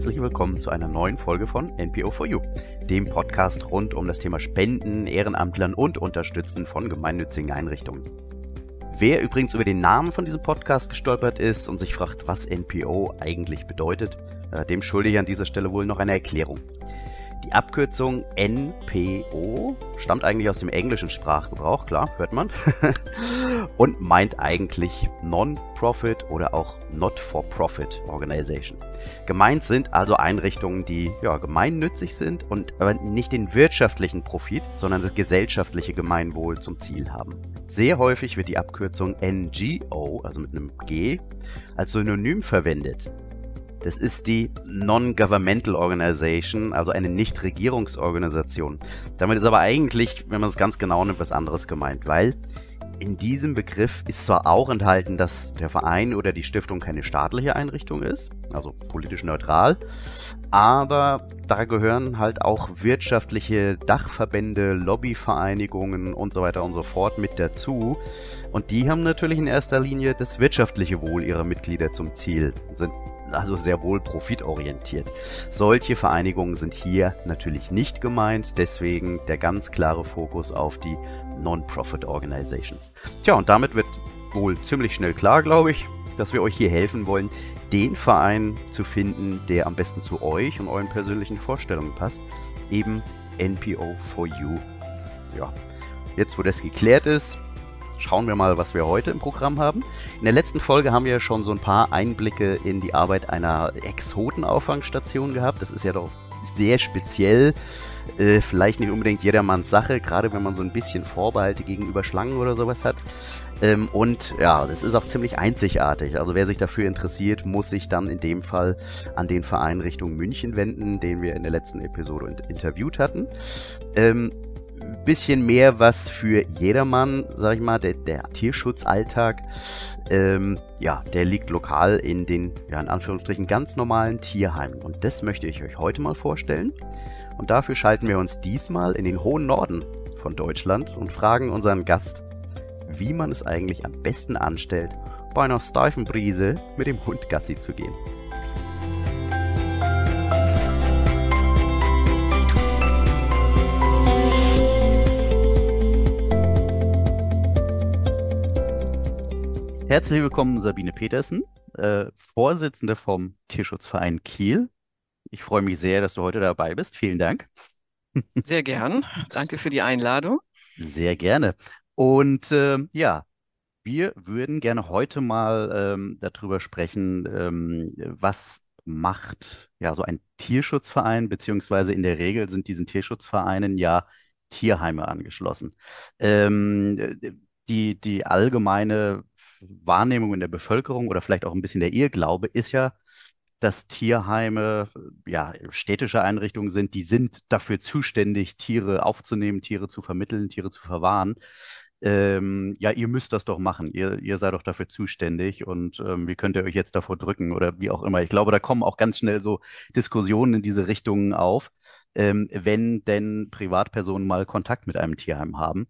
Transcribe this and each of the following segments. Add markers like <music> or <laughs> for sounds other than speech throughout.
herzlich willkommen zu einer neuen Folge von NPO4U, dem Podcast rund um das Thema Spenden, Ehrenamtlern und Unterstützen von gemeinnützigen Einrichtungen. Wer übrigens über den Namen von diesem Podcast gestolpert ist und sich fragt, was NPO eigentlich bedeutet, äh, dem schulde ich an dieser Stelle wohl noch eine Erklärung. Die Abkürzung NPO stammt eigentlich aus dem englischen Sprachgebrauch, klar, hört man, <laughs> und meint eigentlich Non-Profit oder auch Not-for-Profit Organization. Gemeint sind also Einrichtungen, die ja, gemeinnützig sind und aber nicht den wirtschaftlichen Profit, sondern das gesellschaftliche Gemeinwohl zum Ziel haben. Sehr häufig wird die Abkürzung NGO, also mit einem G, als Synonym verwendet. Das ist die Non-Governmental Organization, also eine Nichtregierungsorganisation. Damit ist aber eigentlich, wenn man es ganz genau nimmt, was anderes gemeint, weil in diesem Begriff ist zwar auch enthalten, dass der Verein oder die Stiftung keine staatliche Einrichtung ist, also politisch neutral, aber da gehören halt auch wirtschaftliche Dachverbände, Lobbyvereinigungen und so weiter und so fort mit dazu. Und die haben natürlich in erster Linie das wirtschaftliche Wohl ihrer Mitglieder zum Ziel, sind also sehr wohl profitorientiert. Solche Vereinigungen sind hier natürlich nicht gemeint, deswegen der ganz klare Fokus auf die Non-Profit Organizations. Tja, und damit wird wohl ziemlich schnell klar, glaube ich, dass wir euch hier helfen wollen, den Verein zu finden, der am besten zu euch und euren persönlichen Vorstellungen passt. Eben NPO for You. Ja, jetzt wo das geklärt ist, schauen wir mal, was wir heute im Programm haben. In der letzten Folge haben wir schon so ein paar Einblicke in die Arbeit einer Exotenauffangstation gehabt. Das ist ja doch sehr speziell. Äh, vielleicht nicht unbedingt jedermanns Sache, gerade wenn man so ein bisschen Vorbehalte gegenüber Schlangen oder sowas hat. Ähm, und ja, das ist auch ziemlich einzigartig. Also wer sich dafür interessiert, muss sich dann in dem Fall an den Verein Richtung München wenden, den wir in der letzten Episode interviewt hatten. Ähm, bisschen mehr was für jedermann, sag ich mal, der, der Tierschutzalltag. Ähm, ja, der liegt lokal in den, ja, in Anführungsstrichen ganz normalen Tierheimen. Und das möchte ich euch heute mal vorstellen. Und dafür schalten wir uns diesmal in den hohen Norden von Deutschland und fragen unseren Gast, wie man es eigentlich am besten anstellt, bei einer steifen Brise mit dem Hund Gassi zu gehen. Herzlich willkommen, Sabine Petersen, äh, Vorsitzende vom Tierschutzverein Kiel. Ich freue mich sehr, dass du heute dabei bist. Vielen Dank. <laughs> Sehr gern. Danke für die Einladung. Sehr gerne. Und äh, ja, wir würden gerne heute mal ähm, darüber sprechen, ähm, was macht ja so ein Tierschutzverein, beziehungsweise in der Regel sind diesen Tierschutzvereinen ja Tierheime angeschlossen. Ähm, die, die allgemeine Wahrnehmung in der Bevölkerung oder vielleicht auch ein bisschen der Irrglaube ist ja, dass Tierheime ja städtische Einrichtungen sind, die sind dafür zuständig, Tiere aufzunehmen, Tiere zu vermitteln, Tiere zu verwahren. Ähm, ja, ihr müsst das doch machen. Ihr, ihr seid doch dafür zuständig und ähm, wie könnt ihr euch jetzt davor drücken oder wie auch immer. Ich glaube, da kommen auch ganz schnell so Diskussionen in diese Richtungen auf, ähm, wenn denn Privatpersonen mal Kontakt mit einem Tierheim haben.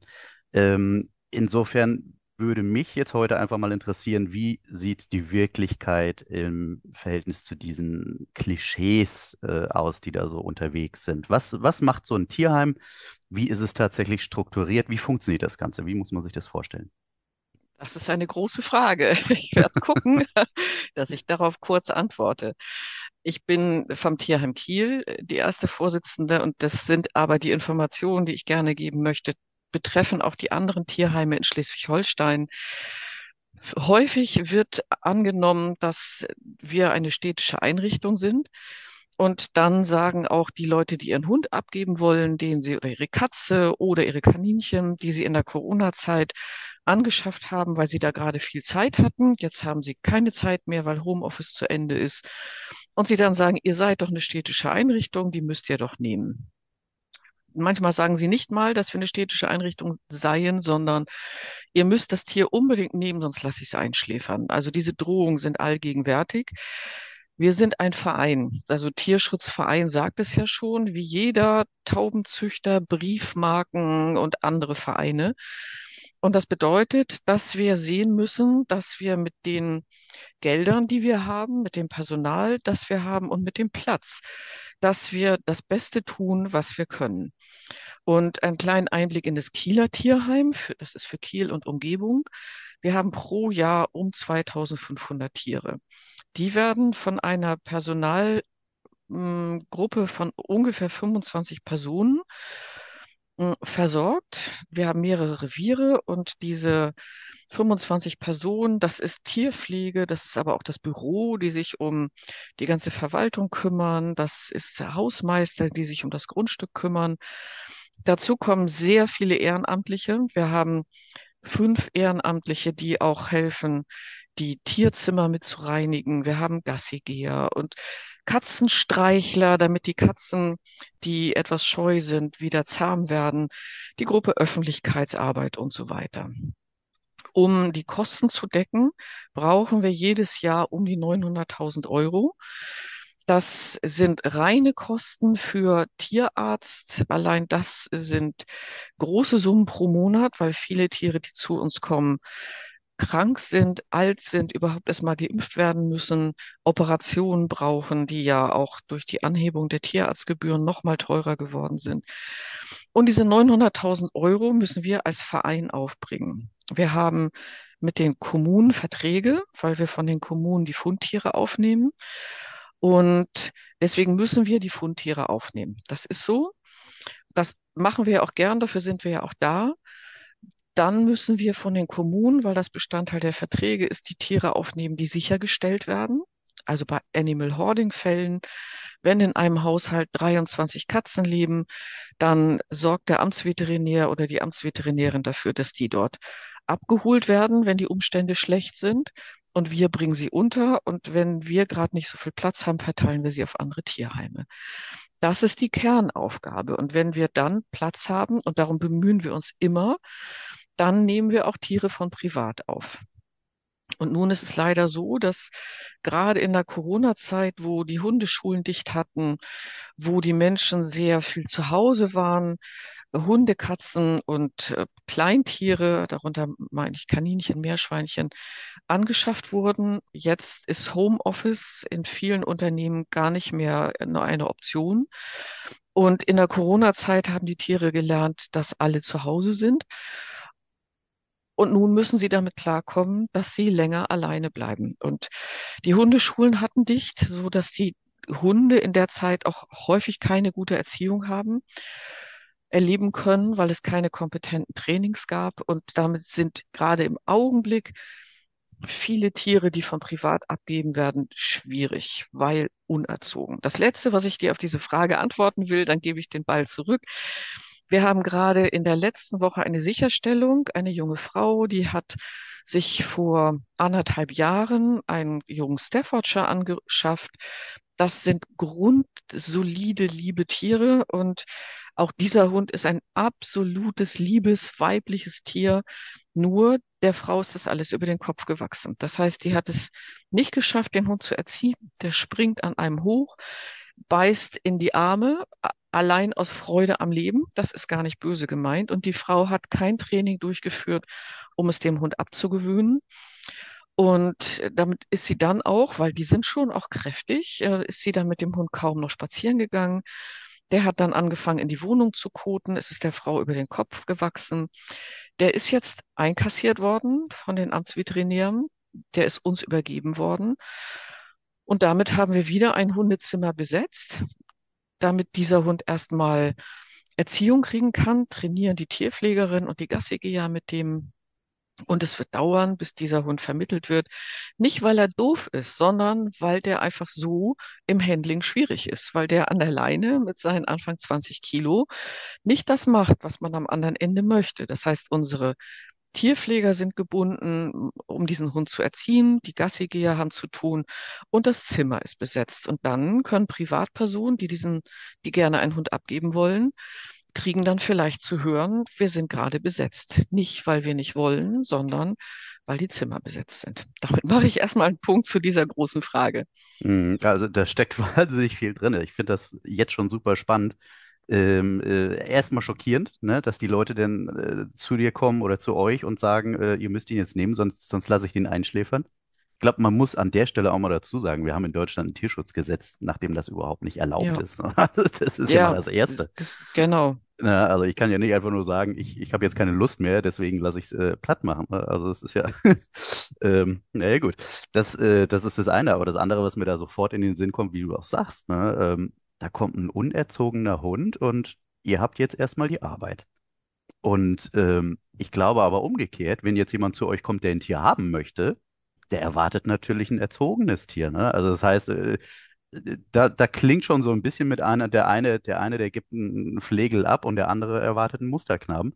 Ähm, insofern würde mich jetzt heute einfach mal interessieren, wie sieht die Wirklichkeit im Verhältnis zu diesen Klischees äh, aus, die da so unterwegs sind? Was, was macht so ein Tierheim? Wie ist es tatsächlich strukturiert? Wie funktioniert das Ganze? Wie muss man sich das vorstellen? Das ist eine große Frage. <laughs> Ich werde gucken, <laughs> dass ich darauf kurz antworte. Ich bin vom Tierheim Kiel die erste Vorsitzende und das sind aber die Informationen, die ich gerne geben möchte, betreffen auch die anderen Tierheime in Schleswig-Holstein. Häufig wird angenommen, dass wir eine städtische Einrichtung sind. Und dann sagen auch die Leute, die ihren Hund abgeben wollen, den sie oder ihre Katze oder ihre Kaninchen, die sie in der Corona-Zeit angeschafft haben, weil sie da gerade viel Zeit hatten. Jetzt haben sie keine Zeit mehr, weil Homeoffice zu Ende ist. Und sie dann sagen, ihr seid doch eine städtische Einrichtung, die müsst ihr doch nehmen manchmal sagen sie nicht mal, dass wir eine städtische Einrichtung seien, sondern ihr müsst das Tier unbedingt nehmen, sonst lasse ich es einschläfern. Also diese Drohungen sind allgegenwärtig. Wir sind ein Verein, also Tierschutzverein sagt es ja schon, wie jeder Taubenzüchter, Briefmarken und andere Vereine. Und das bedeutet, dass wir sehen müssen, dass wir mit den Geldern, die wir haben, mit dem Personal, das wir haben und mit dem Platz, dass wir das Beste tun, was wir können. Und einen kleinen Einblick in das Kieler Tierheim, für, das ist für Kiel und Umgebung. Wir haben pro Jahr um 2500 Tiere. Die werden von einer Personalgruppe von ungefähr 25 Personen versorgt. Wir haben mehrere Reviere und diese 25 Personen, das ist Tierpflege, das ist aber auch das Büro, die sich um die ganze Verwaltung kümmern, das ist Hausmeister, die sich um das Grundstück kümmern. Dazu kommen sehr viele Ehrenamtliche. Wir haben fünf Ehrenamtliche, die auch helfen, die Tierzimmer mit zu reinigen. Wir haben Gassigeher und Katzenstreichler, damit die Katzen, die etwas scheu sind, wieder zahm werden. Die Gruppe Öffentlichkeitsarbeit und so weiter. Um die Kosten zu decken, brauchen wir jedes Jahr um die 900.000 Euro. Das sind reine Kosten für Tierarzt. Allein das sind große Summen pro Monat, weil viele Tiere, die zu uns kommen, krank sind, alt sind, überhaupt erstmal geimpft werden müssen, Operationen brauchen, die ja auch durch die Anhebung der Tierarztgebühren noch mal teurer geworden sind. Und diese 900.000 Euro müssen wir als Verein aufbringen. Wir haben mit den Kommunen Verträge, weil wir von den Kommunen die Fundtiere aufnehmen. Und deswegen müssen wir die Fundtiere aufnehmen. Das ist so. Das machen wir auch gern, dafür sind wir ja auch da. Dann müssen wir von den Kommunen, weil das Bestandteil der Verträge ist, die Tiere aufnehmen, die sichergestellt werden. Also bei Animal Hoarding Fällen, wenn in einem Haushalt 23 Katzen leben, dann sorgt der Amtsveterinär oder die Amtsveterinärin dafür, dass die dort abgeholt werden, wenn die Umstände schlecht sind und wir bringen sie unter. Und wenn wir gerade nicht so viel Platz haben, verteilen wir sie auf andere Tierheime. Das ist die Kernaufgabe. Und wenn wir dann Platz haben, und darum bemühen wir uns immer, dann nehmen wir auch Tiere von privat auf. Und nun ist es leider so, dass gerade in der Corona-Zeit, wo die Hundeschulen dicht hatten, wo die Menschen sehr viel zu Hause waren, Hunde, Katzen und äh, Kleintiere, darunter meine ich Kaninchen, Meerschweinchen, angeschafft wurden. Jetzt ist Homeoffice in vielen Unternehmen gar nicht mehr nur eine Option. Und in der Corona-Zeit haben die Tiere gelernt, dass alle zu Hause sind. Und nun müssen sie damit klarkommen, dass sie länger alleine bleiben. Und die Hundeschulen hatten dicht, so dass die Hunde in der Zeit auch häufig keine gute Erziehung haben erleben können, weil es keine kompetenten Trainings gab. Und damit sind gerade im Augenblick viele Tiere, die von privat abgeben werden, schwierig, weil unerzogen. Das Letzte, was ich dir auf diese Frage antworten will, dann gebe ich den Ball zurück. Wir haben gerade in der letzten Woche eine Sicherstellung. Eine junge Frau, die hat sich vor anderthalb Jahren einen jungen Staffordshire angeschafft. Das sind grundsolide, liebe Tiere und auch dieser Hund ist ein absolutes, liebes, weibliches Tier. Nur der Frau ist das alles über den Kopf gewachsen. Das heißt, die hat es nicht geschafft, den Hund zu erziehen. Der springt an einem hoch, beißt in die Arme, allein aus Freude am Leben. Das ist gar nicht böse gemeint. Und die Frau hat kein Training durchgeführt, um es dem Hund abzugewöhnen. Und damit ist sie dann auch, weil die sind schon auch kräftig, äh, ist sie dann mit dem Hund kaum noch spazieren gegangen. Der hat dann angefangen, in die Wohnung zu koten. Es ist der Frau über den Kopf gewachsen. Der ist jetzt einkassiert worden von den Amtsveterinären. Der ist uns übergeben worden. Und damit haben wir wieder ein Hundezimmer besetzt, damit dieser Hund erstmal Erziehung kriegen kann, trainieren die Tierpflegerin und die Gassigeher mit dem und es wird dauern, bis dieser Hund vermittelt wird. Nicht, weil er doof ist, sondern weil der einfach so im Handling schwierig ist, weil der an der Leine mit seinen Anfang 20 Kilo nicht das macht, was man am anderen Ende möchte. Das heißt, unsere Tierpfleger sind gebunden, um diesen Hund zu erziehen. Die Gassigeher haben zu tun und das Zimmer ist besetzt. Und dann können Privatpersonen, die diesen, die gerne einen Hund abgeben wollen, kriegen dann vielleicht zu hören, wir sind gerade besetzt. Nicht, weil wir nicht wollen, sondern weil die Zimmer besetzt sind. Damit mache ich erstmal einen Punkt zu dieser großen Frage. Mhm, also da steckt <laughs> wahnsinnig viel drin. Ich finde das jetzt schon super spannend. Ähm, äh, erstmal schockierend, ne, dass die Leute dann äh, zu dir kommen oder zu euch und sagen, äh, ihr müsst ihn jetzt nehmen, sonst, sonst lasse ich den einschläfern. Ich glaube, man muss an der Stelle auch mal dazu sagen, wir haben in Deutschland ein Tierschutzgesetz, nachdem das überhaupt nicht erlaubt Ja, ist. ne? <laughs> Das ist ja mal ja, das Erste. das, genau. Na, also ich kann ja nicht einfach nur sagen, ich, ich habe jetzt keine Lust mehr, deswegen lasse ich es äh, platt machen. ne? Also es ist ja, <laughs> ähm, naja gut, das, äh, das ist das eine. Aber das andere, was mir da sofort in den Sinn kommt, wie du auch sagst, ne, ähm, da kommt ein unerzogener Hund und ihr habt jetzt erstmal die Arbeit. Und ähm, ich glaube aber umgekehrt, wenn jetzt jemand zu euch kommt, der ein Tier haben möchte, der erwartet natürlich ein erzogenes Tier, ne? Also das heißt, äh, da, da klingt schon so ein bisschen mit einer, der eine, der eine, der gibt einen Flegel ab und der andere erwartet einen Musterknaben.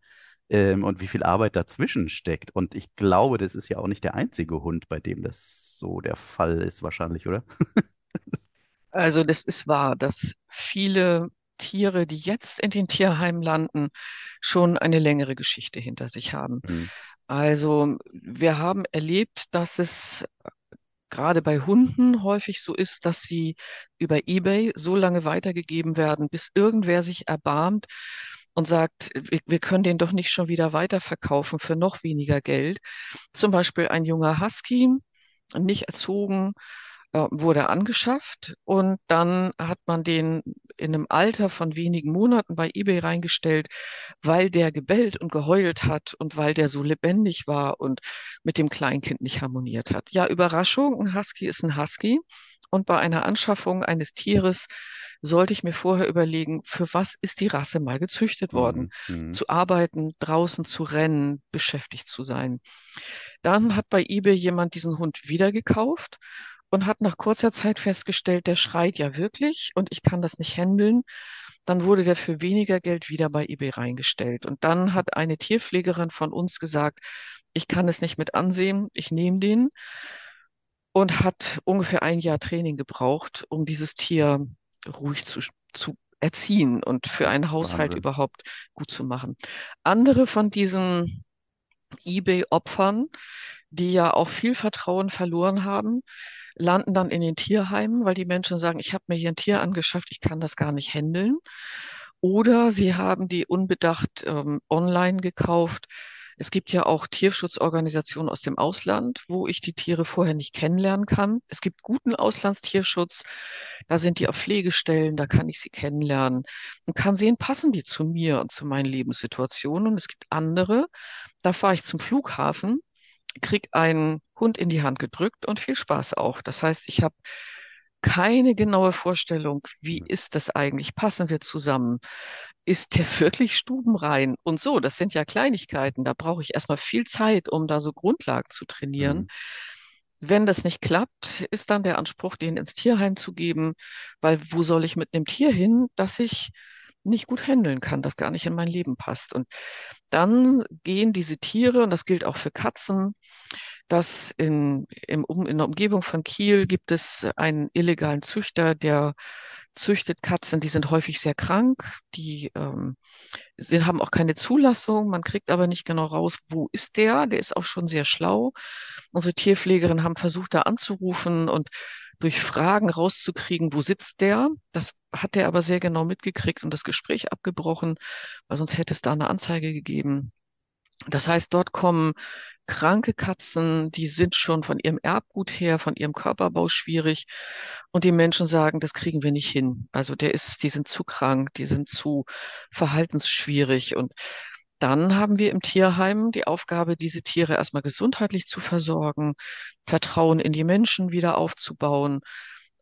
Ähm, und wie viel Arbeit dazwischen steckt. Und ich glaube, das ist ja auch nicht der einzige Hund, bei dem das so der Fall ist, wahrscheinlich, oder? <laughs> Also das ist wahr, dass viele Tiere, die jetzt in den Tierheimen landen, schon eine längere Geschichte hinter sich haben. Hm, Also wir haben erlebt, dass es gerade bei Hunden häufig so ist, dass sie über eBay so lange weitergegeben werden, bis irgendwer sich erbarmt und sagt, wir, wir können den doch nicht schon wieder weiterverkaufen für noch weniger Geld. Zum Beispiel ein junger Husky, nicht erzogen, äh, wurde angeschafft und dann hat man den in einem Alter von wenigen Monaten bei eBay reingestellt, weil der gebellt und geheult hat und weil der so lebendig war und mit dem Kleinkind nicht harmoniert hat. Ja, Überraschung, ein Husky ist ein Husky. Und bei einer Anschaffung eines Tieres sollte ich mir vorher überlegen, für was ist die Rasse mal gezüchtet worden? hm, hm, Zu arbeiten, draußen zu rennen, beschäftigt zu sein. Dann hat bei eBay jemand diesen Hund wieder gekauft und hat nach kurzer Zeit festgestellt, der schreit ja wirklich und ich kann das nicht handeln. Dann wurde der für weniger Geld wieder bei eBay reingestellt. Und dann hat eine Tierpflegerin von uns gesagt, ich kann es nicht mit ansehen, ich nehme den und hat ungefähr ein Jahr Training gebraucht, um dieses Tier ruhig zu, zu erziehen und für einen Haushalt Wahnsinn. überhaupt gut zu machen. Andere von diesen eBay-Opfern, die ja auch viel Vertrauen verloren haben, landen dann in den Tierheimen, weil die Menschen sagen, ich habe mir hier ein Tier angeschafft, ich kann das gar nicht handeln. Oder sie haben die unbedacht ähm, online gekauft. Es gibt ja auch Tierschutzorganisationen aus dem Ausland, wo ich die Tiere vorher nicht kennenlernen kann. Es gibt guten Auslandstierschutz, da sind die auf Pflegestellen, da kann ich sie kennenlernen und kann sehen, passen die zu mir und zu meinen Lebenssituationen. Und es gibt andere, da fahre ich zum Flughafen, krieg einen Hund in die Hand gedrückt und viel Spaß auch. Das heißt, ich habe keine genaue Vorstellung, wie ist das eigentlich? Passen wir zusammen? Ist der <laughs> wirklich stubenrein? Und so, das sind ja Kleinigkeiten. Da brauche ich erstmal viel Zeit, um da so Grundlagen zu trainieren. Wenn das nicht klappt, ist dann der Anspruch, den ins Tierheim zu geben, weil wo soll ich mit einem Tier hin, das ich nicht gut handeln kann, das gar nicht in mein Leben passt. Und dann gehen diese Tiere, und das gilt auch für Katzen, dass in, im, um, in der Umgebung von Kiel gibt es einen illegalen Züchter, der züchtet Katzen, die sind häufig sehr krank, die ähm, sie haben auch keine Zulassung, man kriegt aber nicht genau raus, wo ist der, der ist auch schon sehr schlau. Unsere Tierpflegerinnen haben versucht, da anzurufen und durch Fragen rauszukriegen, wo sitzt der. Das hat er aber sehr genau mitgekriegt und das Gespräch abgebrochen, weil sonst hätte es da eine Anzeige gegeben. Das heißt, dort kommen kranke Katzen, die sind schon von ihrem Erbgut her, von ihrem Körperbau schwierig. Und die Menschen sagen, das kriegen wir nicht hin. Also der ist, die sind zu krank, die sind zu verhaltensschwierig. Und dann haben wir im Tierheim die Aufgabe, diese Tiere erstmal gesundheitlich zu versorgen, Vertrauen in die Menschen wieder aufzubauen.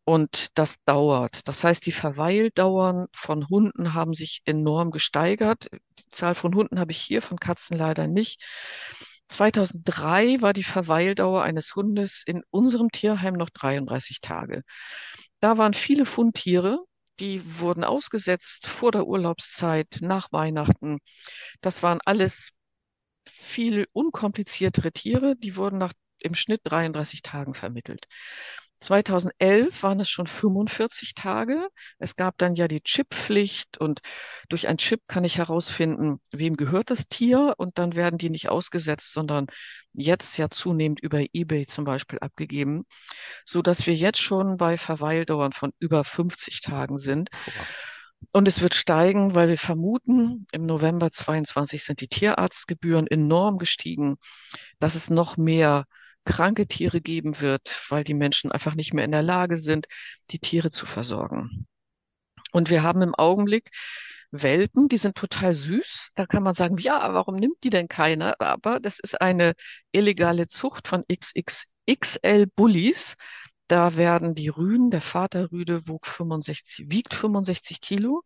Und das dauert. Das heißt, die Verweildauern von Hunden haben sich enorm gesteigert. Die Zahl von Hunden habe ich hier, von Katzen leider nicht. 2003 war die Verweildauer eines Hundes in unserem Tierheim noch 33 Tage. Da waren viele Fundtiere, die wurden ausgesetzt vor der Urlaubszeit, nach Weihnachten. Das waren alles viel unkompliziertere Tiere, die wurden nach im Schnitt 33 Tagen vermittelt. 2011 waren es schon 45 Tage. Es gab dann ja die Chippflicht und durch ein Chip kann ich herausfinden, wem gehört das Tier und dann werden die nicht ausgesetzt, sondern jetzt ja zunehmend über eBay zum Beispiel abgegeben, so dass wir jetzt schon bei Verweildauern von über 50 Tagen sind. Und es wird steigen, weil wir vermuten, im November 22 sind die Tierarztgebühren enorm gestiegen, dass es noch mehr kranke Tiere geben wird, weil die Menschen einfach nicht mehr in der Lage sind, die Tiere zu versorgen. Und wir haben im Augenblick Welpen, die sind total süß. Da kann man sagen, ja, warum nimmt die denn keiner? Aber das ist eine illegale Zucht von XXXL Bullies. Da werden die Rüden, der Vaterrüde wog 65, wiegt 65 Kilo,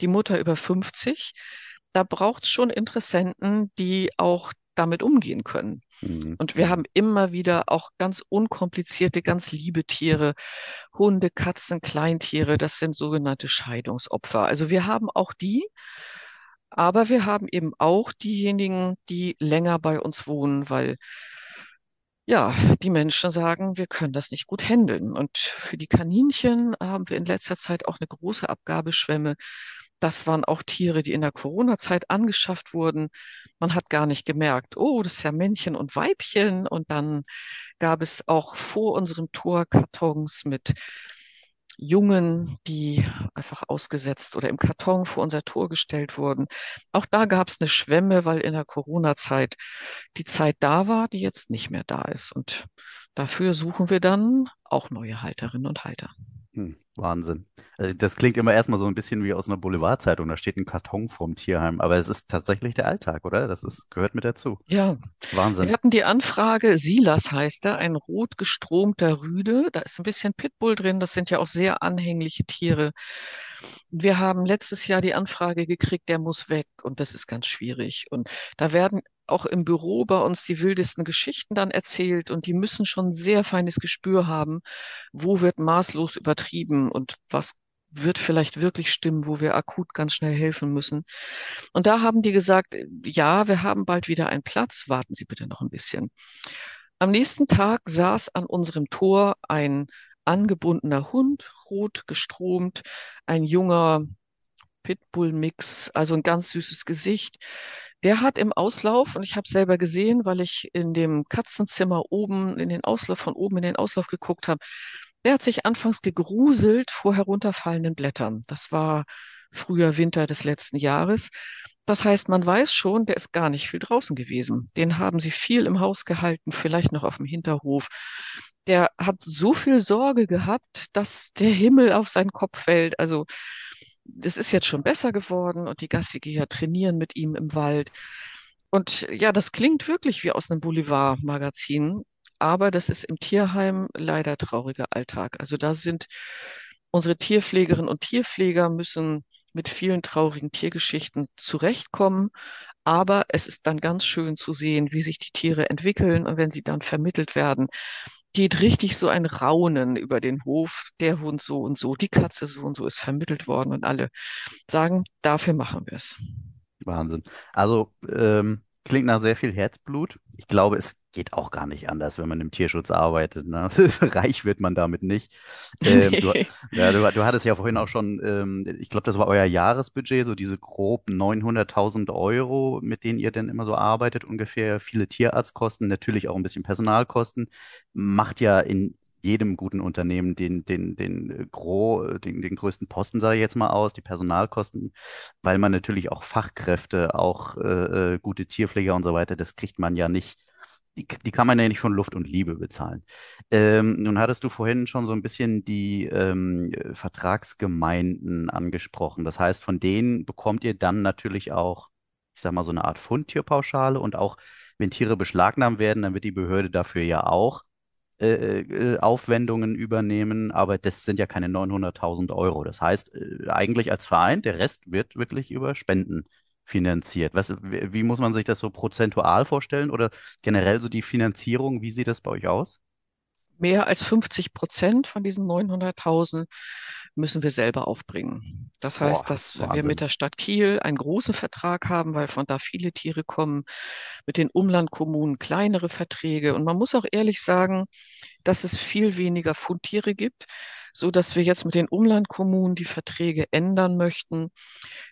die Mutter über 50. Da braucht es schon Interessenten, die auch damit umgehen können. Mhm. Und wir haben immer wieder auch ganz unkomplizierte, ganz liebe Tiere, Hunde, Katzen, Kleintiere, das sind sogenannte Scheidungsopfer. Also wir haben auch die, aber wir haben eben auch diejenigen, die länger bei uns wohnen, weil ja, die Menschen sagen, wir können das nicht gut handeln. Und für die Kaninchen haben wir in letzter Zeit auch eine große Abgabeschwemme. Das waren auch Tiere, die in der Corona-Zeit angeschafft wurden. Man hat gar nicht gemerkt, oh, das ist ja Männchen und Weibchen. Und dann gab es auch vor unserem Tor Kartons mit Jungen, die einfach ausgesetzt oder im Karton vor unser Tor gestellt wurden. Auch da gab es eine Schwemme, weil in der Corona-Zeit die Zeit da war, die jetzt nicht mehr da ist. Und dafür suchen wir dann auch neue Halterinnen und Halter. Hm, Wahnsinn. Also das klingt immer erstmal so ein bisschen wie aus einer Boulevardzeitung. Da steht ein Karton vorm Tierheim, aber es ist tatsächlich der Alltag, oder? Das ist, gehört mit dazu. Ja. Wahnsinn. Wir hatten die Anfrage, Silas heißt er, ein rot gestromter Rüde. Da ist ein bisschen Pitbull drin. Das sind ja auch sehr anhängliche Tiere. Wir haben letztes Jahr die Anfrage gekriegt, der muss weg und das ist ganz schwierig. Und da werden auch im Büro bei uns die wildesten Geschichten dann erzählt und die müssen schon sehr feines Gespür haben, wo wird maßlos übertrieben und was wird vielleicht wirklich stimmen, wo wir akut ganz schnell helfen müssen. Und da haben die gesagt, ja, wir haben bald wieder einen Platz, warten Sie bitte noch ein bisschen. Am nächsten Tag saß an unserem Tor ein angebundener Hund, rot gestromt, ein junger Pitbull-Mix, also ein ganz süßes Gesicht. Der hat im Auslauf, und ich habe selber gesehen, weil ich in dem Katzenzimmer oben in den Auslauf, von oben in den Auslauf geguckt habe, der hat sich anfangs gegruselt vor herunterfallenden Blättern. Das war früher Winter des letzten Jahres. Das heißt, man weiß schon, der ist gar nicht viel draußen gewesen. Den haben sie viel im Haus gehalten, vielleicht noch auf dem Hinterhof. Der hat so viel Sorge gehabt, dass der Himmel auf seinen Kopf fällt. Also das ist jetzt schon besser geworden und die Gassigeher trainieren mit ihm im Wald. Und ja, das klingt wirklich wie aus einem Boulevard-Magazin, aber das ist im Tierheim leider trauriger Alltag. Also da sind unsere Tierpflegerinnen und Tierpfleger müssen mit vielen traurigen Tiergeschichten zurechtkommen. Aber es ist dann ganz schön zu sehen, wie sich die Tiere entwickeln und wenn sie dann vermittelt werden, geht richtig so ein Raunen über den Hof. Der Hund so und so, die Katze so und so ist vermittelt worden und alle sagen, dafür machen wir es. Wahnsinn. Also ähm, klingt nach sehr viel Herzblut. Ich glaube, es geht auch gar nicht anders, wenn man im Tierschutz arbeitet. Ne? <laughs> Reich wird man damit nicht. Ähm, du, <laughs> ja, du, du, hattest ja vorhin auch schon, ähm, ich glaube, das war euer Jahresbudget, so diese grob 900.000 Euro, mit denen ihr denn immer so arbeitet, ungefähr viele Tierarztkosten, natürlich auch ein bisschen Personalkosten. Macht ja in jedem guten Unternehmen den, den, den, äh, Gros, den, den größten Posten, sage ich jetzt mal aus, die Personalkosten, weil man natürlich auch Fachkräfte, auch äh, äh, gute Tierpfleger und so weiter, das kriegt man ja nicht, die, die kann man ja nicht von Luft und Liebe bezahlen. Ähm, nun hattest du vorhin schon so ein bisschen die ähm, Vertragsgemeinden angesprochen. Das heißt, von denen bekommt ihr dann natürlich auch, ich sag mal, so eine Art Fundtierpauschale und auch wenn Tiere beschlagnahmt werden, dann wird die Behörde dafür ja auch äh, äh, Aufwendungen übernehmen, aber das sind ja keine 900.000 Euro. Das heißt, äh, eigentlich als Verein, der Rest wird wirklich über Spenden finanziert. Was, wie muss man sich das so prozentual vorstellen oder generell so die Finanzierung? Wie sieht das bei euch aus? Mehr als 50 Prozent von diesen 900.000 müssen wir selber aufbringen. Das heißt, Boah, dass Wahnsinn. wir mit der Stadt Kiel einen großen Vertrag haben, weil von da viele Tiere kommen, mit den Umlandkommunen kleinere Verträge. Und man muss auch ehrlich sagen, dass es viel weniger Fundtiere gibt, so dass wir jetzt mit den Umlandkommunen die Verträge ändern möchten,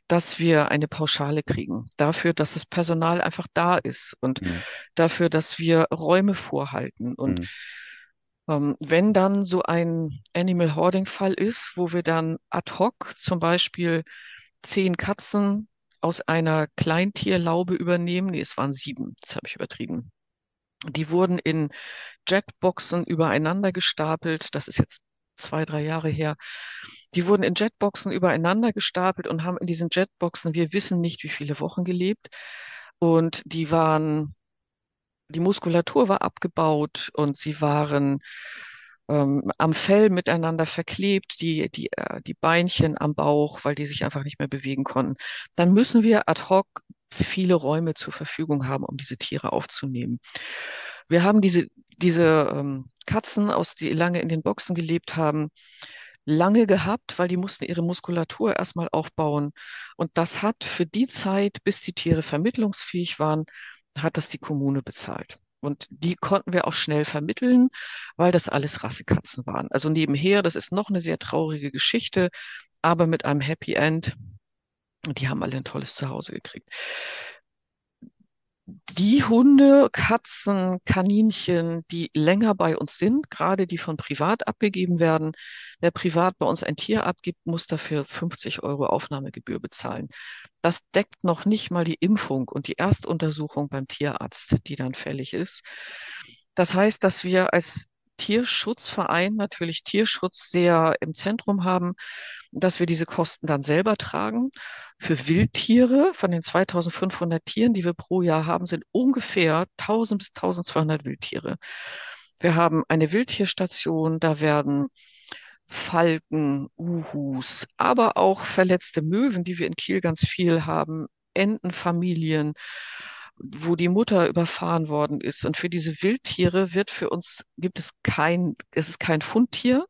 dass wir eine Pauschale kriegen. Dafür, dass das Personal einfach da ist und mhm. dafür, dass wir Räume vorhalten und mhm wenn dann so ein Animal Hoarding-Fall ist, wo wir dann ad hoc zum Beispiel zehn Katzen aus einer Kleintierlaube übernehmen, nee, es waren sieben, das habe ich übertrieben. Die wurden in Jetboxen übereinander gestapelt. Das ist jetzt zwei, drei Jahre her. Die wurden in Jetboxen übereinander gestapelt und haben in diesen Jetboxen, wir wissen nicht, wie viele Wochen gelebt. Und die waren, die Muskulatur war abgebaut und sie waren ähm, am Fell miteinander verklebt, die, die, äh, die Beinchen am Bauch, weil die sich einfach nicht mehr bewegen konnten. Dann müssen wir ad hoc viele Räume zur Verfügung haben, um diese Tiere aufzunehmen. Wir haben diese, diese ähm, Katzen, aus die lange in den Boxen gelebt haben, lange gehabt, weil die mussten ihre Muskulatur erstmal aufbauen. Und das hat für die Zeit, bis die Tiere vermittlungsfähig waren, hat das die Kommune bezahlt. Und die konnten wir auch schnell vermitteln, weil das alles Rassekatzen waren. Also nebenher, das ist noch eine sehr traurige Geschichte, aber mit einem Happy End. Und die haben alle ein tolles Zuhause gekriegt die Hunde, Katzen, Kaninchen, die länger bei uns sind, gerade die von privat abgegeben werden. Wer privat bei uns ein Tier abgibt, muss dafür 50 Euro Aufnahmegebühr bezahlen. Das deckt noch nicht mal die Impfung und die Erstuntersuchung beim Tierarzt, die dann fällig ist. Das heißt, dass wir als Tierschutzverein natürlich Tierschutz sehr im Zentrum haben, dass wir diese Kosten dann selber tragen. Für Wildtiere von den 2500 Tieren, die wir pro Jahr haben, sind ungefähr 1000 bis 1200 Wildtiere. Wir haben eine Wildtierstation, da werden Falken, Uhus, aber auch verletzte Möwen, die wir in Kiel ganz viel haben, Entenfamilien, wo die Mutter überfahren worden ist. Und für diese Wildtiere wird für uns, gibt es kein, es ist kein Fundtier,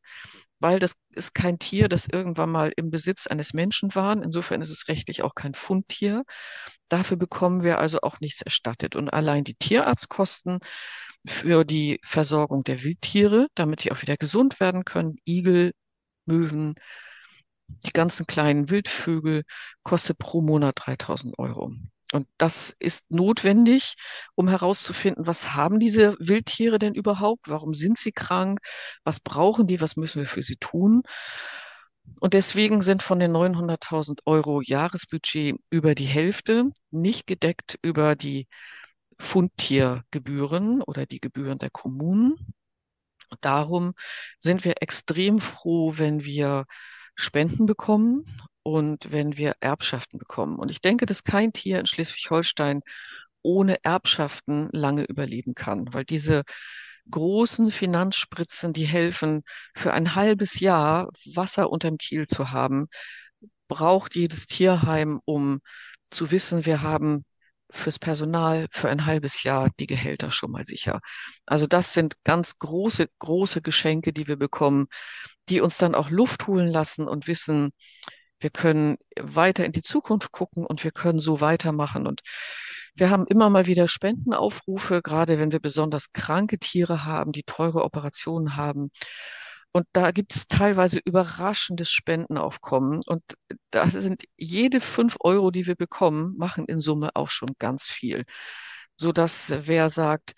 weil das ist kein Tier, das irgendwann mal im Besitz eines Menschen war. Insofern ist es rechtlich auch kein Fundtier. Dafür bekommen wir also auch nichts erstattet. Und allein die Tierarztkosten für die Versorgung der Wildtiere, damit die auch wieder gesund werden können, Igel, Möwen, die ganzen kleinen Wildvögel, kostet pro Monat 3000 Euro. Und das ist notwendig, um herauszufinden, was haben diese Wildtiere denn überhaupt? Warum sind sie krank? Was brauchen die? Was müssen wir für sie tun? Und deswegen sind von den 900.000 Euro Jahresbudget über die Hälfte nicht gedeckt über die Fundtiergebühren oder die Gebühren der Kommunen. Und darum sind wir extrem froh, wenn wir Spenden bekommen und wenn wir Erbschaften bekommen. Und ich denke, dass kein Tier in Schleswig-Holstein ohne Erbschaften lange überleben kann, weil diese großen Finanzspritzen, die helfen, für ein halbes Jahr Wasser unterm Kiel zu haben, braucht jedes Tierheim, um zu wissen, wir haben fürs Personal für ein halbes Jahr die Gehälter schon mal sicher. Also das sind ganz große, große Geschenke, die wir bekommen, die uns dann auch Luft holen lassen und wissen, wir können weiter in die Zukunft gucken und wir können so weitermachen. Und wir haben immer mal wieder Spendenaufrufe, gerade wenn wir besonders kranke Tiere haben, die teure Operationen haben. Und da gibt es teilweise überraschendes Spendenaufkommen. Und das sind jede fünf Euro, die wir bekommen, machen in Summe auch schon ganz viel. Sodass wer sagt,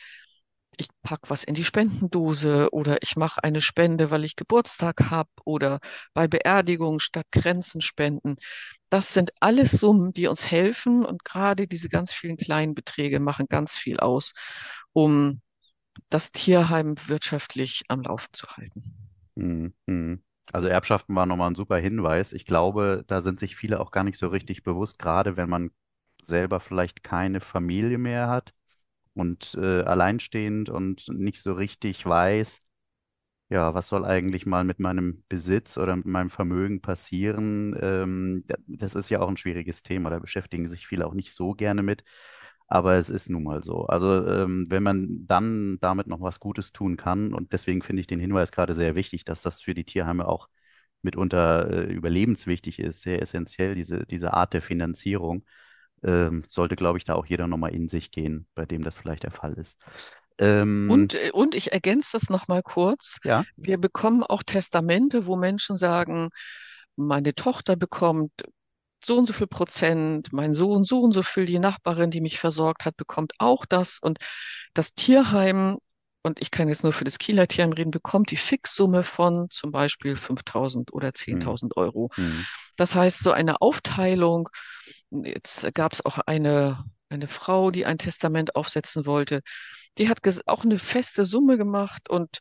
ich pack was in die Spendendose oder ich mache eine Spende, weil ich Geburtstag habe oder bei Beerdigungen statt Grenzen spenden. Das sind alles Summen, die uns helfen und gerade diese ganz vielen kleinen Beträge machen ganz viel aus, um das Tierheim wirtschaftlich am Laufen zu halten. Mhm. Also Erbschaften war nochmal ein super Hinweis. Ich glaube, da sind sich viele auch gar nicht so richtig bewusst, gerade wenn man selber vielleicht keine Familie mehr hat und äh, alleinstehend und nicht so richtig weiß, ja, was soll eigentlich mal mit meinem Besitz oder mit meinem Vermögen passieren? Ähm, das ist ja auch ein schwieriges Thema, da beschäftigen sich viele auch nicht so gerne mit, aber es ist nun mal so. Also ähm, wenn man dann damit noch was Gutes tun kann, und deswegen finde ich den Hinweis gerade sehr wichtig, dass das für die Tierheime auch mitunter äh, überlebenswichtig ist, sehr essentiell, diese, diese Art der Finanzierung ähm, sollte, glaube ich, da auch jeder nochmal in sich gehen, bei dem das vielleicht der Fall ist. Ähm, und, äh, und ich ergänze das nochmal kurz. Ja. Wir bekommen auch Testamente, wo Menschen sagen, meine Tochter bekommt so und so viel Prozent, mein Sohn so und so viel, die Nachbarin, die mich versorgt hat, bekommt auch das. Und das Tierheim und ich kann jetzt nur für das Kieler Tierheim reden, bekommt die Fixsumme von zum Beispiel 5.000 oder 10.000 Euro. Mhm. Das heißt, so eine Aufteilung, jetzt gab es auch eine, eine Frau, die ein Testament aufsetzen wollte, die hat auch eine feste Summe gemacht und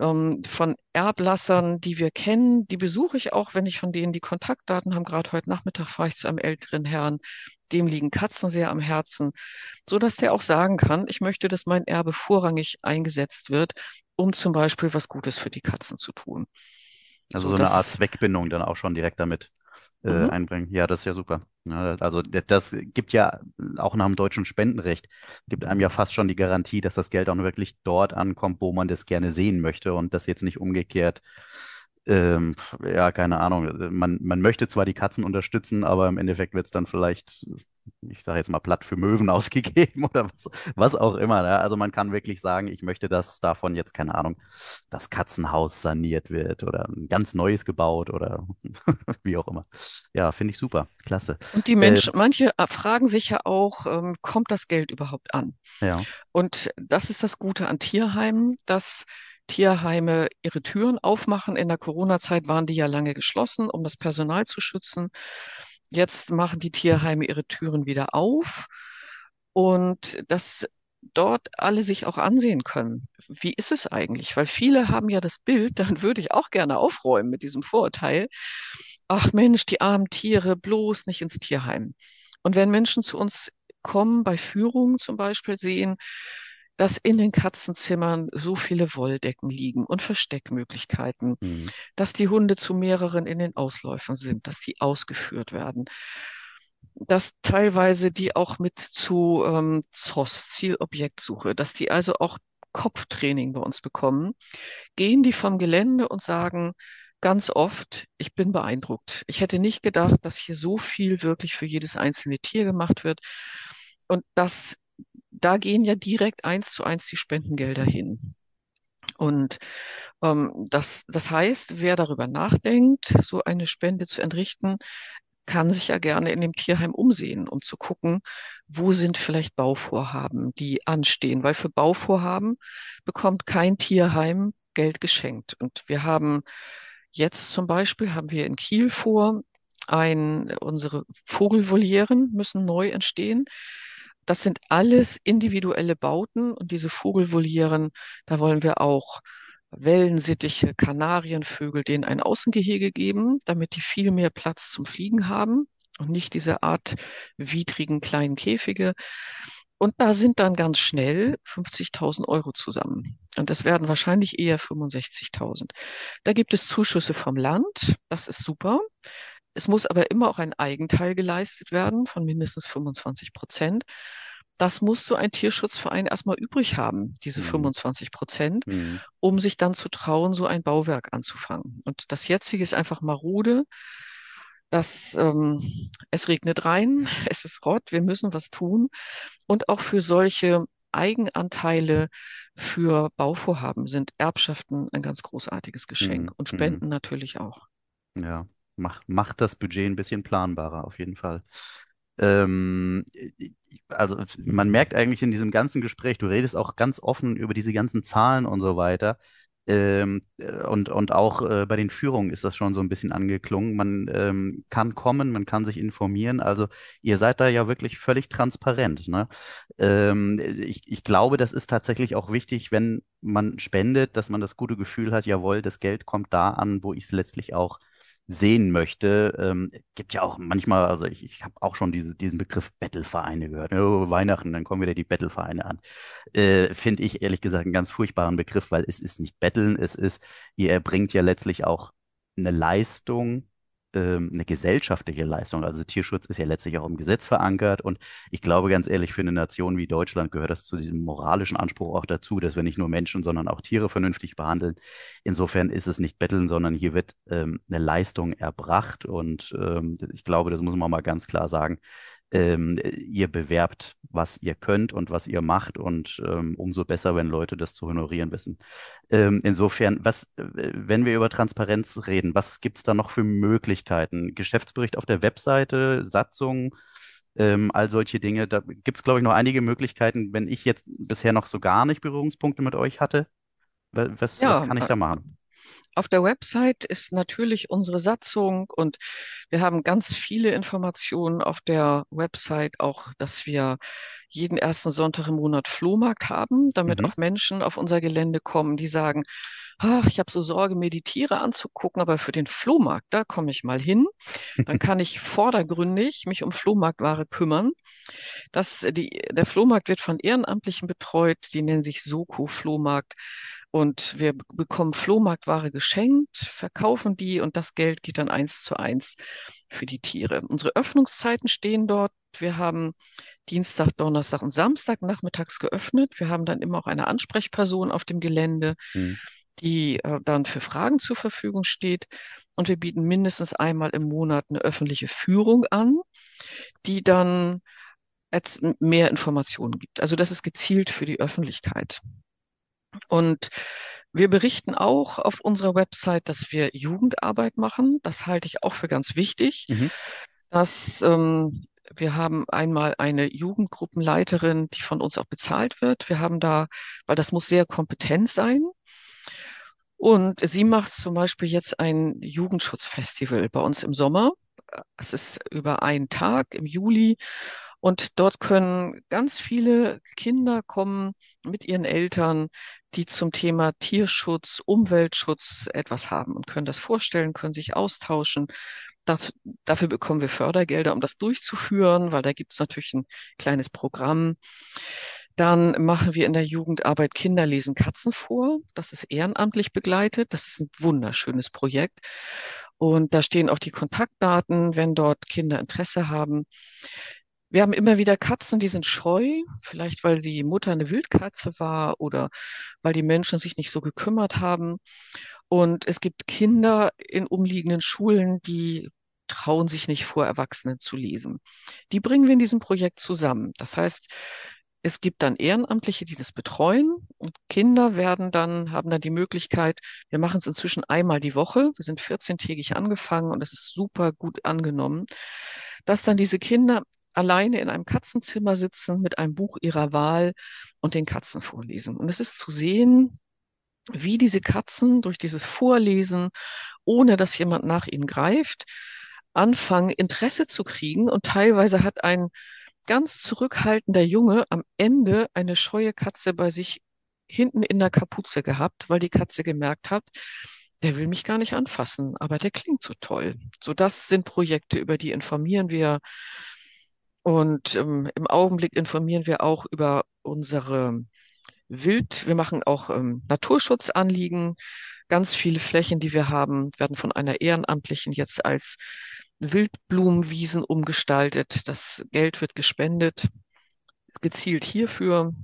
ähm, von Erblassern, die wir kennen, die besuche ich auch, wenn ich von denen die Kontaktdaten haben. Gerade heute Nachmittag fahre ich zu einem älteren Herrn, dem liegen Katzen sehr am Herzen, so dass der auch sagen kann, ich möchte, dass mein Erbe vorrangig eingesetzt wird, um zum Beispiel was Gutes für die Katzen zu tun. Also so, so eine Art Zweckbindung dann auch schon direkt damit äh, mhm. einbringen. Ja, das ist ja super. Ja, also das gibt ja auch nach dem deutschen Spendenrecht, gibt einem ja fast schon die Garantie, dass das Geld auch wirklich dort ankommt, wo man das gerne sehen möchte und das jetzt nicht umgekehrt ähm, ja, keine Ahnung. Man, man möchte zwar die Katzen unterstützen, aber im Endeffekt wird es dann vielleicht, ich sage jetzt mal platt für Möwen <laughs> ausgegeben oder was, was auch immer. Ne? Also man kann wirklich sagen, ich möchte, dass davon jetzt, keine Ahnung, das Katzenhaus saniert wird oder ein ganz neues gebaut oder <laughs> wie auch immer. Ja, finde ich super. Klasse. Und die Menschen, äh, manche fragen sich ja auch, ähm, kommt das Geld überhaupt an? Ja. Und das ist das Gute an Tierheimen, dass Tierheime ihre Türen aufmachen. In der Corona-Zeit waren die ja lange geschlossen, um das Personal zu schützen. Jetzt machen die Tierheime ihre Türen wieder auf und dass dort alle sich auch ansehen können. Wie ist es eigentlich? Weil viele haben ja das Bild, <laughs> dann würde ich auch gerne aufräumen mit diesem Vorurteil. Ach Mensch, die armen Tiere, bloß nicht ins Tierheim. Und wenn Menschen zu uns kommen, bei Führungen zum Beispiel sehen, dass in den Katzenzimmern so viele Wolldecken liegen und Versteckmöglichkeiten, mhm. dass die Hunde zu mehreren in den Ausläufern sind, dass die ausgeführt werden, dass teilweise die auch mit zu ähm, ZOS, Zielobjektsuche, dass die also auch Kopftraining bei uns bekommen, gehen die vom Gelände und sagen, ganz oft, ich bin beeindruckt. Ich hätte nicht gedacht, dass hier so viel wirklich für jedes einzelne Tier gemacht wird. Und das da gehen ja direkt eins zu eins die Spendengelder hin. Und ähm, das, das heißt, wer darüber nachdenkt, so eine Spende zu entrichten, kann sich ja gerne in dem Tierheim umsehen, um zu gucken, wo sind vielleicht Bauvorhaben, die anstehen. Weil für Bauvorhaben bekommt kein Tierheim Geld geschenkt. Und wir haben jetzt zum Beispiel, haben wir in Kiel vor, ein, unsere Vogelvolieren müssen neu entstehen. Das sind alles individuelle Bauten und diese Vogelvolieren, da wollen wir auch Wellensittiche, Kanarienvögel, denen ein Außengehege geben, damit die viel mehr Platz zum Fliegen haben und nicht diese Art widrigen kleinen Käfige. Und da sind dann ganz schnell 50.000 Euro zusammen. Und das werden wahrscheinlich eher 65.000. Da gibt es Zuschüsse vom Land. Das ist super. Es muss aber immer auch ein Eigenteil geleistet werden von mindestens 25 Prozent. Das muss so ein Tierschutzverein erstmal übrig haben, diese mhm. 25 Prozent, mhm. um sich dann zu trauen, so ein Bauwerk anzufangen. Und das jetzige ist einfach marode. Das, ähm, es regnet rein, <laughs> es ist Rott, wir müssen was tun. Und auch für solche Eigenanteile für Bauvorhaben sind Erbschaften ein ganz großartiges Geschenk mhm. und Spenden mhm. natürlich auch. Ja, mach, macht das Budget ein bisschen planbarer, auf jeden Fall. Ähm, also man merkt eigentlich in diesem ganzen Gespräch, du redest auch ganz offen über diese ganzen Zahlen und so weiter. Ähm, äh, und, und auch äh, bei den Führungen ist das schon so ein bisschen angeklungen. Man ähm, kann kommen, man kann sich informieren. Also ihr seid da ja wirklich völlig transparent. Ne? Ähm, ich, ich glaube, das ist tatsächlich auch wichtig, wenn man spendet, dass man das gute Gefühl hat, jawohl, das Geld kommt da an, wo ich es letztlich auch sehen möchte. Ähm, gibt ja auch manchmal, also ich, ich habe auch schon diese, diesen Begriff Bettelvereine gehört. Oh, Weihnachten, dann kommen wieder die Bettelvereine an. Äh, Finde ich ehrlich gesagt einen ganz furchtbaren Begriff, weil es ist nicht Betteln, es ist, ihr erbringt ja letztlich auch eine Leistung, ähm, eine gesellschaftliche Leistung. Also Tierschutz ist ja letztlich auch im Gesetz verankert. Und ich glaube ganz ehrlich, für eine Nation wie Deutschland gehört das zu diesem moralischen Anspruch auch dazu, dass wir nicht nur Menschen, sondern auch Tiere vernünftig behandeln. Insofern ist es nicht betteln, sondern hier wird ähm, eine Leistung erbracht. Und ähm, ich glaube, das muss man mal ganz klar sagen ähm, ihr bewerbt, was ihr könnt und was ihr macht und ähm, umso besser, wenn Leute das zu honorieren wissen. Ähm, insofern, was, äh, wenn wir über Transparenz reden, was gibt es da noch für Möglichkeiten? Geschäftsbericht auf der Webseite, Satzung, ähm, all solche Dinge. Da gibt es, glaube ich, noch einige Möglichkeiten, wenn ich jetzt bisher noch so gar nicht Berührungspunkte mit euch hatte. Was, was Ja, kann ich äh, da machen? Auf der Website ist natürlich unsere Satzung und wir haben ganz viele Informationen auf der Website, auch dass wir jeden ersten Sonntag im Monat Flohmarkt haben, damit Mhm. auch Menschen auf unser Gelände kommen, die sagen, ach, ich habe so Sorge, mir die Tiere anzugucken, aber für den Flohmarkt, da komme ich mal hin. Dann <laughs> kann ich vordergründig mich um Flohmarktware kümmern. Das, die, der Flohmarkt wird von Ehrenamtlichen betreut, die nennen sich Soko Flohmarkt. Und wir bekommen Flohmarktware geschenkt, verkaufen die und das Geld geht dann eins zu eins für die Tiere. Unsere Öffnungszeiten stehen dort. Wir haben Dienstag, Donnerstag und Samstag nachmittags geöffnet. Wir haben dann immer auch eine Ansprechperson auf dem Gelände, Mhm. die äh, dann für Fragen zur Verfügung steht. Und wir bieten mindestens einmal im Monat eine öffentliche Führung an, die dann mehr Informationen gibt. Also das ist gezielt für die Öffentlichkeit. Und wir berichten auch auf unserer Website, dass wir Jugendarbeit machen. Das halte ich auch für ganz wichtig. Mhm. Dass ähm, wir haben einmal eine Jugendgruppenleiterin, die von uns auch bezahlt wird. Wir haben da, weil das muss sehr kompetent sein. Und sie macht zum Beispiel jetzt ein Jugendschutzfestival bei uns im Sommer. Es ist über einen Tag im Juli. Und dort können ganz viele Kinder kommen mit ihren Eltern, die zum Thema Tierschutz, Umweltschutz etwas haben und können das vorstellen, können sich austauschen. Dazu, dafür bekommen wir Fördergelder, um das durchzuführen, weil da gibt es natürlich ein kleines Programm. Dann machen wir in der Jugendarbeit Kinder lesen Katzen vor. Das ist ehrenamtlich begleitet. Das ist ein wunderschönes Projekt. Und da stehen auch die Kontaktdaten, wenn dort Kinder Interesse haben. Wir haben immer wieder Katzen, die sind scheu, vielleicht weil die Mutter eine Wildkatze war oder weil die Menschen sich nicht so gekümmert haben. Und es gibt Kinder in umliegenden Schulen, die trauen sich nicht vor Erwachsenen zu lesen. Die bringen wir in diesem Projekt zusammen. Das heißt, es gibt dann Ehrenamtliche, die das betreuen und Kinder werden dann, haben dann die Möglichkeit, wir machen es inzwischen einmal die Woche, wir sind 14-tägig angefangen und es ist super gut angenommen, dass dann diese Kinder alleine in einem Katzenzimmer sitzen mit einem Buch ihrer Wahl und den Katzen vorlesen. Und es ist zu sehen, wie diese Katzen durch dieses Vorlesen, ohne dass jemand nach ihnen greift, anfangen, Interesse zu kriegen. Und teilweise hat ein ganz zurückhaltender Junge am Ende eine scheue Katze bei sich hinten in der Kapuze gehabt, weil die Katze gemerkt hat, der will mich gar nicht anfassen, aber der klingt so toll. So, das sind Projekte, über die informieren wir. Und ähm, im Augenblick informieren wir auch über unsere Wild. Wir machen auch ähm, Naturschutzanliegen. Ganz viele Flächen, die wir haben, werden von einer Ehrenamtlichen jetzt als Wildblumenwiesen umgestaltet. Das Geld wird gespendet, gezielt hierfür.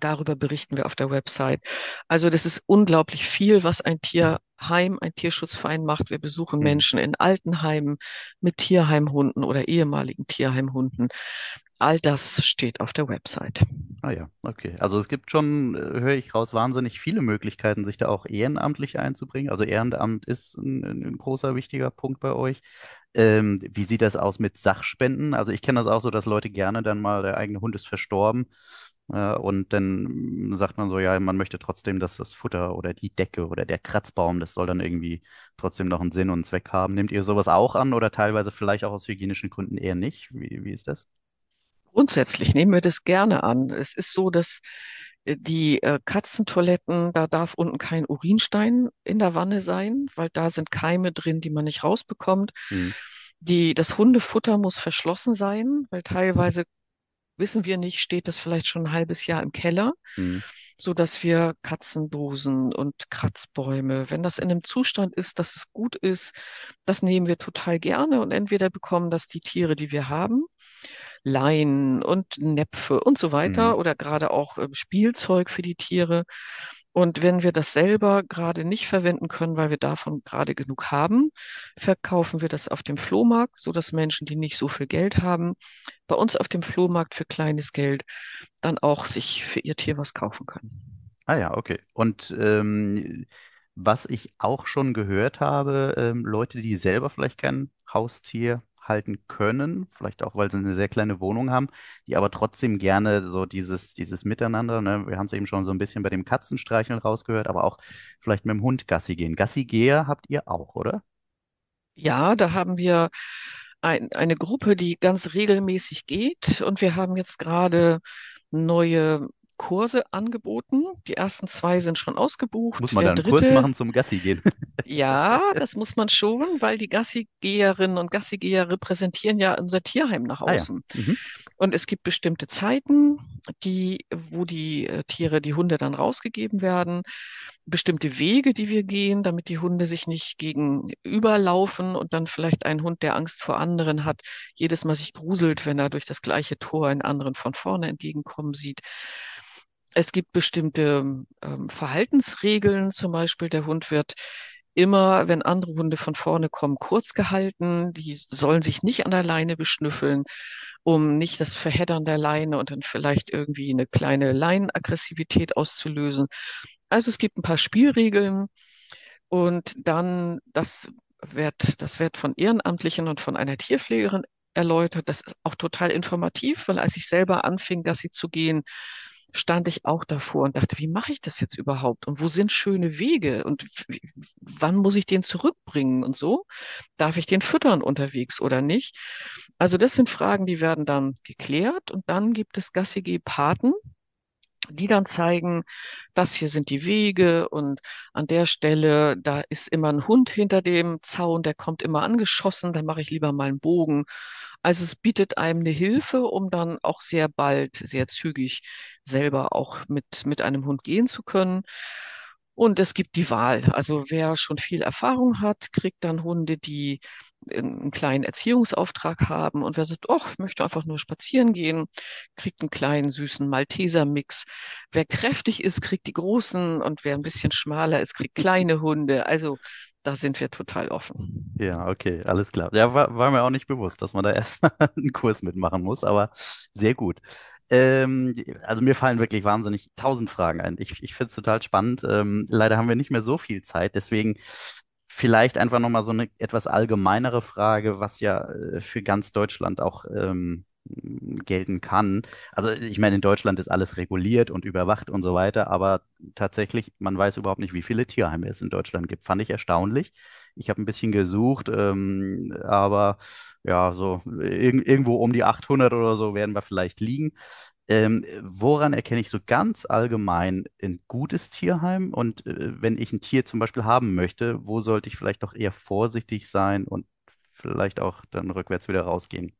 Darüber berichten wir auf der Website. Also das ist unglaublich viel, was ein Tierheim, ein Tierschutzverein macht. Wir besuchen Mhm. Menschen in Altenheimen mit Tierheimhunden oder ehemaligen Tierheimhunden. All das steht auf der Website. Ah ja, okay. Also es gibt schon, äh, höre ich raus, wahnsinnig viele Möglichkeiten, sich da auch ehrenamtlich einzubringen. Also Ehrenamt ist ein, ein großer, wichtiger Punkt bei euch. Ähm, wie sieht das aus mit Sachspenden? Also ich kenne das auch so, dass Leute gerne dann mal, der eigene Hund ist verstorben, und dann sagt man so, ja, man möchte trotzdem, dass das Futter oder die Decke oder der Kratzbaum, das soll dann irgendwie trotzdem noch einen Sinn und einen Zweck haben. Nehmt ihr sowas auch an oder teilweise vielleicht auch aus hygienischen Gründen eher nicht? Wie, wie ist das? Grundsätzlich nehmen wir das gerne an. Es ist so, dass äh, die äh, Katzentoiletten, da darf unten kein Urinstein in der Wanne sein, weil da sind Keime drin, die man nicht rausbekommt. Hm, Die, das Hundefutter muss verschlossen sein, weil teilweise wissen wir nicht, steht das vielleicht schon ein halbes Jahr im Keller, hm, so dass wir Katzendosen und Kratzbäume, wenn das in einem Zustand ist, dass es gut ist, das nehmen wir total gerne und entweder bekommen das die Tiere, die wir haben, Leinen und Näpfe und so weiter oder gerade auch äh, Spielzeug für die Tiere. Und wenn wir das selber gerade nicht verwenden können, weil wir davon gerade genug haben, verkaufen wir das auf dem Flohmarkt, so dass Menschen, die nicht so viel Geld haben, bei uns auf dem Flohmarkt für kleines Geld dann auch sich für ihr Tier was kaufen können. Ah ja, okay. Und ähm, was ich auch schon gehört habe, ähm, Leute, die selber vielleicht kein Haustier halten können, vielleicht auch, weil sie eine sehr kleine Wohnung haben, die aber trotzdem gerne so dieses, dieses Miteinander, ne? wir haben es eben schon so ein bisschen bei dem Katzenstreicheln rausgehört, aber auch vielleicht mit dem Hund Gassi gehen. Gassi-Geher habt ihr auch, oder? Ja, da haben wir ein, eine Gruppe, die ganz regelmäßig geht und wir haben jetzt gerade neue Kurse angeboten. Die ersten zwei sind schon ausgebucht. Muss man Der da einen Kurs machen zum Gassi gehen? <laughs> ja, das muss man schon, weil die Gassigeherinnen und Gassigeher repräsentieren ja unser Tierheim nach Ah ja. außen. Mhm. Und es gibt bestimmte Zeiten, die, wo die äh, Tiere, die Hunde dann rausgegeben werden, bestimmte Wege, die wir gehen, damit die Hunde sich nicht gegenüberlaufen und dann vielleicht ein Hund, der Angst vor anderen hat, jedes Mal sich gruselt, wenn er durch das gleiche Tor einen anderen von vorne entgegenkommen sieht. Es gibt bestimmte ähm, Verhaltensregeln, zum Beispiel der Hund wird immer, wenn andere Hunde von vorne kommen, kurz gehalten. Die sollen sich nicht an der Leine beschnüffeln, um nicht das Verheddern der Leine und dann vielleicht irgendwie eine kleine Leinenaggressivität auszulösen. Also es gibt ein paar Spielregeln und dann das wird, das wird von Ehrenamtlichen und von einer Tierpflegerin erläutert. Das ist auch total informativ, weil als ich selber anfing, Gassi zu gehen, stand ich auch davor und dachte, wie mache ich das jetzt überhaupt? Und wo sind schöne Wege? Und wann muss ich den zurückbringen und so? Darf ich den füttern unterwegs oder nicht? Also das sind Fragen, die werden dann geklärt und dann gibt es Gassi-G-Paten, die dann zeigen, das hier sind die Wege und an der Stelle, da ist immer ein Hund hinter dem Zaun, der kommt immer angeschossen, da mache ich lieber mal einen Bogen. Also es bietet einem eine Hilfe, um dann auch sehr bald, sehr zügig selber auch mit, mit einem Hund gehen zu können. Und es gibt die Wahl. Also wer schon viel Erfahrung hat, kriegt dann Hunde, die einen kleinen Erziehungsauftrag haben. Und wer sagt, oh, ich möchte einfach nur spazieren gehen, kriegt einen kleinen süßen Malteser-Mix. Wer kräftig ist, kriegt die großen und wer ein bisschen schmaler ist, kriegt kleine Hunde. Also da sind wir total offen. Ja, okay, alles klar. Ja, war, war mir auch nicht bewusst, dass man da <laughs> erstmal einen Kurs mitmachen muss, aber sehr gut. Ähm, also mir fallen wirklich wahnsinnig tausend Fragen ein. Ich, ich finde es total spannend. Ähm, leider haben wir nicht mehr so viel Zeit, deswegen vielleicht einfach nochmal so eine etwas allgemeinere Frage, was ja äh, für ganz Deutschland auch ähm, gelten kann. Also ich meine, in Deutschland ist alles reguliert und überwacht und so weiter, aber tatsächlich, man weiß überhaupt nicht, wie viele Tierheime es in Deutschland gibt. Fand ich erstaunlich. Ich habe ein bisschen gesucht, ähm, aber ja, so irg irgendwo um die 800 oder so werden wir vielleicht liegen. Ähm, woran erkenne ich so ganz allgemein ein gutes Tierheim? Und äh, wenn ich ein Tier zum Beispiel haben möchte, wo sollte ich vielleicht doch eher vorsichtig sein und vielleicht auch dann rückwärts wieder rausgehen?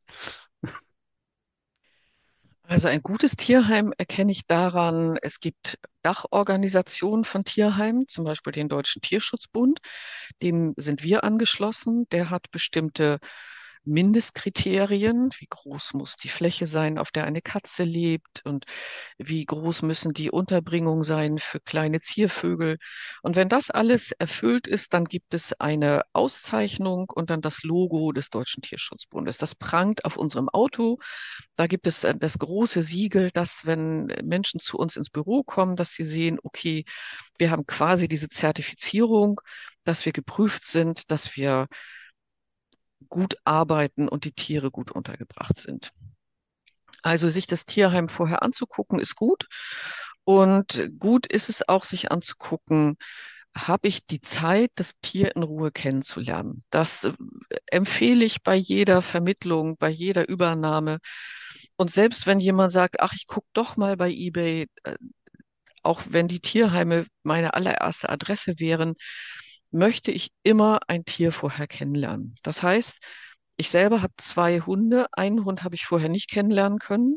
Also ein gutes Tierheim erkenne ich daran, es gibt Dachorganisationen von Tierheimen, zum Beispiel den Deutschen Tierschutzbund. Dem sind wir angeschlossen. Der hat bestimmte Mindestkriterien. Wie groß muss die Fläche sein, auf der eine Katze lebt und wie groß müssen die Unterbringungen sein für kleine Ziervögel. Und wenn das alles erfüllt ist, dann gibt es eine Auszeichnung und dann das Logo des Deutschen Tierschutzbundes. Das prangt auf unserem Auto. Da gibt es äh, das große Siegel, dass wenn Menschen zu uns ins Büro kommen, dass sie sehen, okay, wir haben quasi diese Zertifizierung, dass wir geprüft sind, dass wir gut arbeiten und die Tiere gut untergebracht sind. Also sich das Tierheim vorher anzugucken, ist gut. Und gut ist es auch, sich anzugucken, habe ich die Zeit, das Tier in Ruhe kennenzulernen. Das äh, empfehle ich bei jeder Vermittlung, bei jeder Übernahme. Und selbst wenn jemand sagt, ach, ich gucke doch mal bei eBay, äh, auch wenn die Tierheime meine allererste Adresse wären, möchte ich immer ein Tier vorher kennenlernen. Das heißt, ich selber habe zwei Hunde. Einen Hund habe ich vorher nicht kennenlernen können.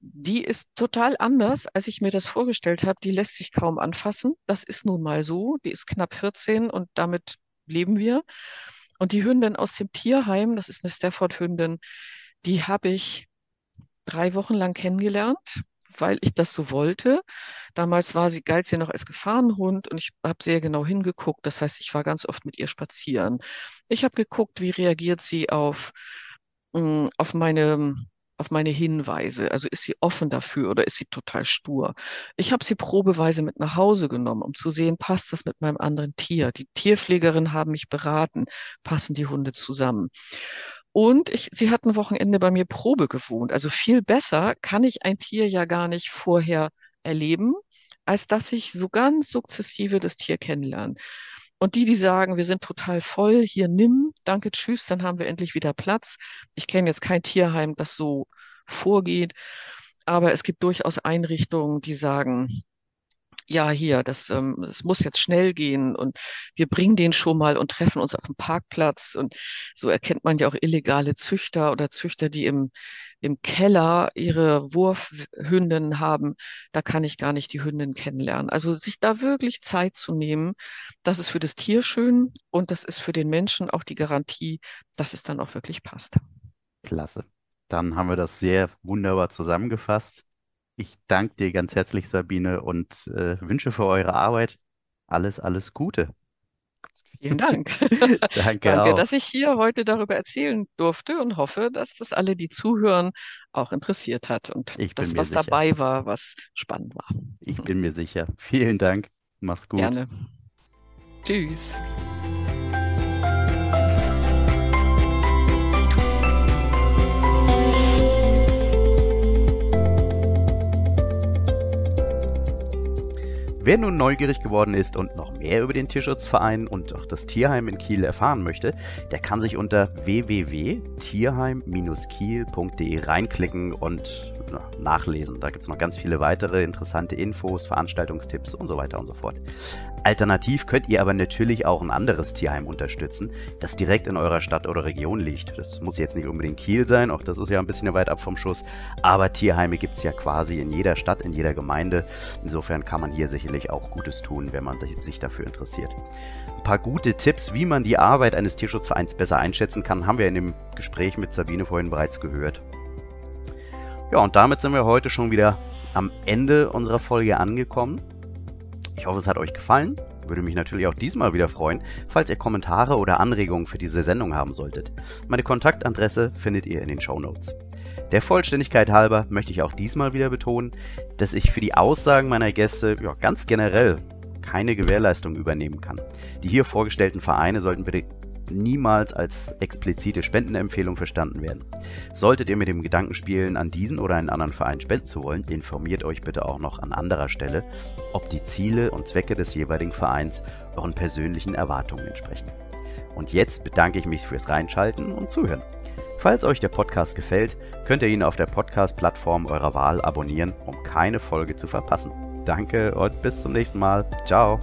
Die ist total anders, als ich mir das vorgestellt habe. Die lässt sich kaum anfassen. Das ist nun mal so. Die ist knapp 14 und damit leben wir. Und die Hündin aus dem Tierheim, das ist eine Stafford-Hündin, die habe ich drei Wochen lang kennengelernt weil ich das so wollte. Damals war sie, galt sie noch als Gefahrenhund und ich habe sehr genau hingeguckt. Das heißt, ich war ganz oft mit ihr spazieren. Ich habe geguckt, wie reagiert sie auf, mh, mm, auf meine auf meine Hinweise. Also ist sie offen dafür oder ist sie total stur? Ich habe sie probeweise mit nach Hause genommen, um zu sehen, passt das mit meinem anderen Tier? Die Tierpflegerin haben mich beraten, passen die Hunde zusammen? Und ich, sie hat ein Wochenende bei mir Probe gewohnt. Also viel besser kann ich ein Tier ja gar nicht vorher erleben, als dass ich so ganz sukzessive das Tier kennenlerne. Und die, die sagen, wir sind total voll, hier nimm, danke, tschüss, dann haben wir endlich wieder Platz. Ich kenne jetzt kein Tierheim, das so vorgeht, aber es gibt durchaus Einrichtungen, die sagen, ja, hier, das, ähm, das muss jetzt schnell gehen und wir bringen den schon mal und treffen uns auf dem Parkplatz. Und so erkennt man ja auch illegale Züchter oder Züchter, die im, im Keller ihre Wurfhünden haben. Da kann ich gar nicht die Hündin kennenlernen. Also sich da wirklich Zeit zu nehmen, das ist für das Tier schön und das ist für den Menschen auch die Garantie, dass es dann auch wirklich passt. Klasse. Dann haben wir das sehr wunderbar zusammengefasst. Ich danke dir ganz herzlich, Sabine, und äh, wünsche für eure Arbeit alles, alles Gute. Vielen Dank. <laughs> Danke, Danke, auch. dass ich hier heute darüber erzählen durfte und hoffe, dass das alle, die zuhören, auch interessiert hat und Ich mir was sicher. dabei war, was spannend war. Ich bin mir sicher. Vielen Dank. Mach's gut. Gerne. Tschüss. Wer nun neugierig geworden ist und noch mehr über den Tierschutzverein und auch das Tierheim in Kiel erfahren möchte, der kann sich unter www.tierheim-kiel.de reinklicken und na, nachlesen. Da gibt es noch ganz viele weitere interessante Infos, Veranstaltungstipps und so weiter und so fort. Alternativ könnt ihr aber natürlich auch ein anderes Tierheim unterstützen, das direkt in eurer Stadt oder Region liegt. Das muss jetzt nicht unbedingt Kiel sein, auch das ist ja ein bisschen weit ab vom Schuss, aber Tierheime gibt es ja quasi in jeder Stadt, in jeder Gemeinde. Insofern kann man hier sicherlich auch Gutes tun, wenn man sich dafür interessiert. Ein paar gute Tipps, wie man die Arbeit eines Tierschutzvereins besser einschätzen kann, haben wir in dem Gespräch mit Sabine vorhin bereits gehört. Ja, und damit sind wir heute schon wieder am Ende unserer Folge angekommen. Ich hoffe, es hat euch gefallen. Würde mich natürlich auch diesmal wieder freuen, falls ihr Kommentare oder Anregungen für diese Sendung haben solltet. Meine Kontaktadresse findet ihr in den Show Notes. Der Vollständigkeit halber möchte ich auch diesmal wieder betonen, dass ich für die Aussagen meiner Gäste ja, ganz generell keine Gewährleistung übernehmen kann. Die hier vorgestellten Vereine sollten bitte niemals als explizite Spendenempfehlung verstanden werden. Solltet ihr mit dem Gedanken spielen, an diesen oder einen anderen Verein spenden zu wollen, informiert euch bitte auch noch an anderer Stelle, ob die Ziele und Zwecke des jeweiligen Vereins euren persönlichen Erwartungen entsprechen. Und jetzt bedanke ich mich fürs Reinschalten und Zuhören. Falls euch der Podcast gefällt, könnt ihr ihn auf der Podcast-Plattform eurer Wahl abonnieren, um keine Folge zu verpassen. Danke und bis zum nächsten Mal. Ciao.